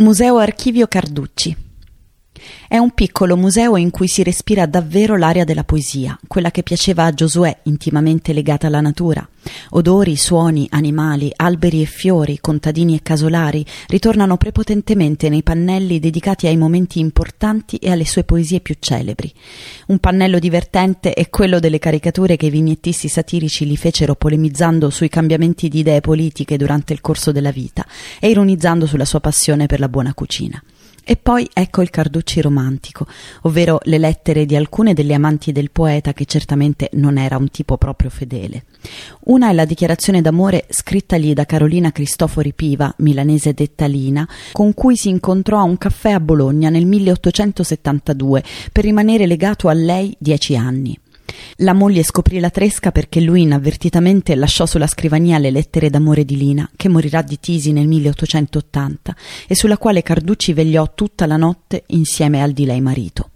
Museo Archivio Carducci. È un piccolo museo in cui si respira davvero l'aria della poesia, quella che piaceva a Giosuè, intimamente legata alla natura. Odori, suoni, animali, alberi e fiori, contadini e casolari ritornano prepotentemente nei pannelli dedicati ai momenti importanti e alle sue poesie più celebri. Un pannello divertente è quello delle caricature che i vignettisti satirici li fecero polemizzando sui cambiamenti di idee politiche durante il corso della vita e ironizzando sulla sua passione per la buona cucina. E poi ecco il Carducci romantico, ovvero le lettere di alcune delle amanti del poeta che certamente non era un tipo proprio fedele. Una è la dichiarazione d'amore scrittagli da Carolina Cristofori Piva, milanese detta Lina, con cui si incontrò a un caffè a Bologna nel 1872 per rimanere legato a lei dieci anni. La moglie scoprì la tresca perché lui inavvertitamente lasciò sulla scrivania le lettere d'amore di Lina, che morirà di tisi nel 1880, e sulla quale Carducci vegliò tutta la notte insieme al di lei marito.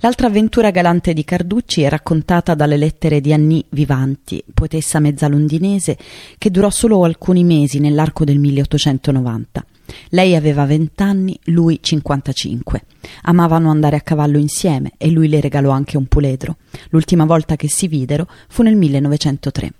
L'altra avventura galante di Carducci è raccontata dalle lettere di Annie Vivanti, poetessa mezzalondinese, che durò solo alcuni mesi nell'arco del 1890. Lei aveva vent'anni, lui cinquantacinque. Amavano andare a cavallo insieme e lui le regalò anche un puledro. L'ultima volta che si videro fu nel 1903.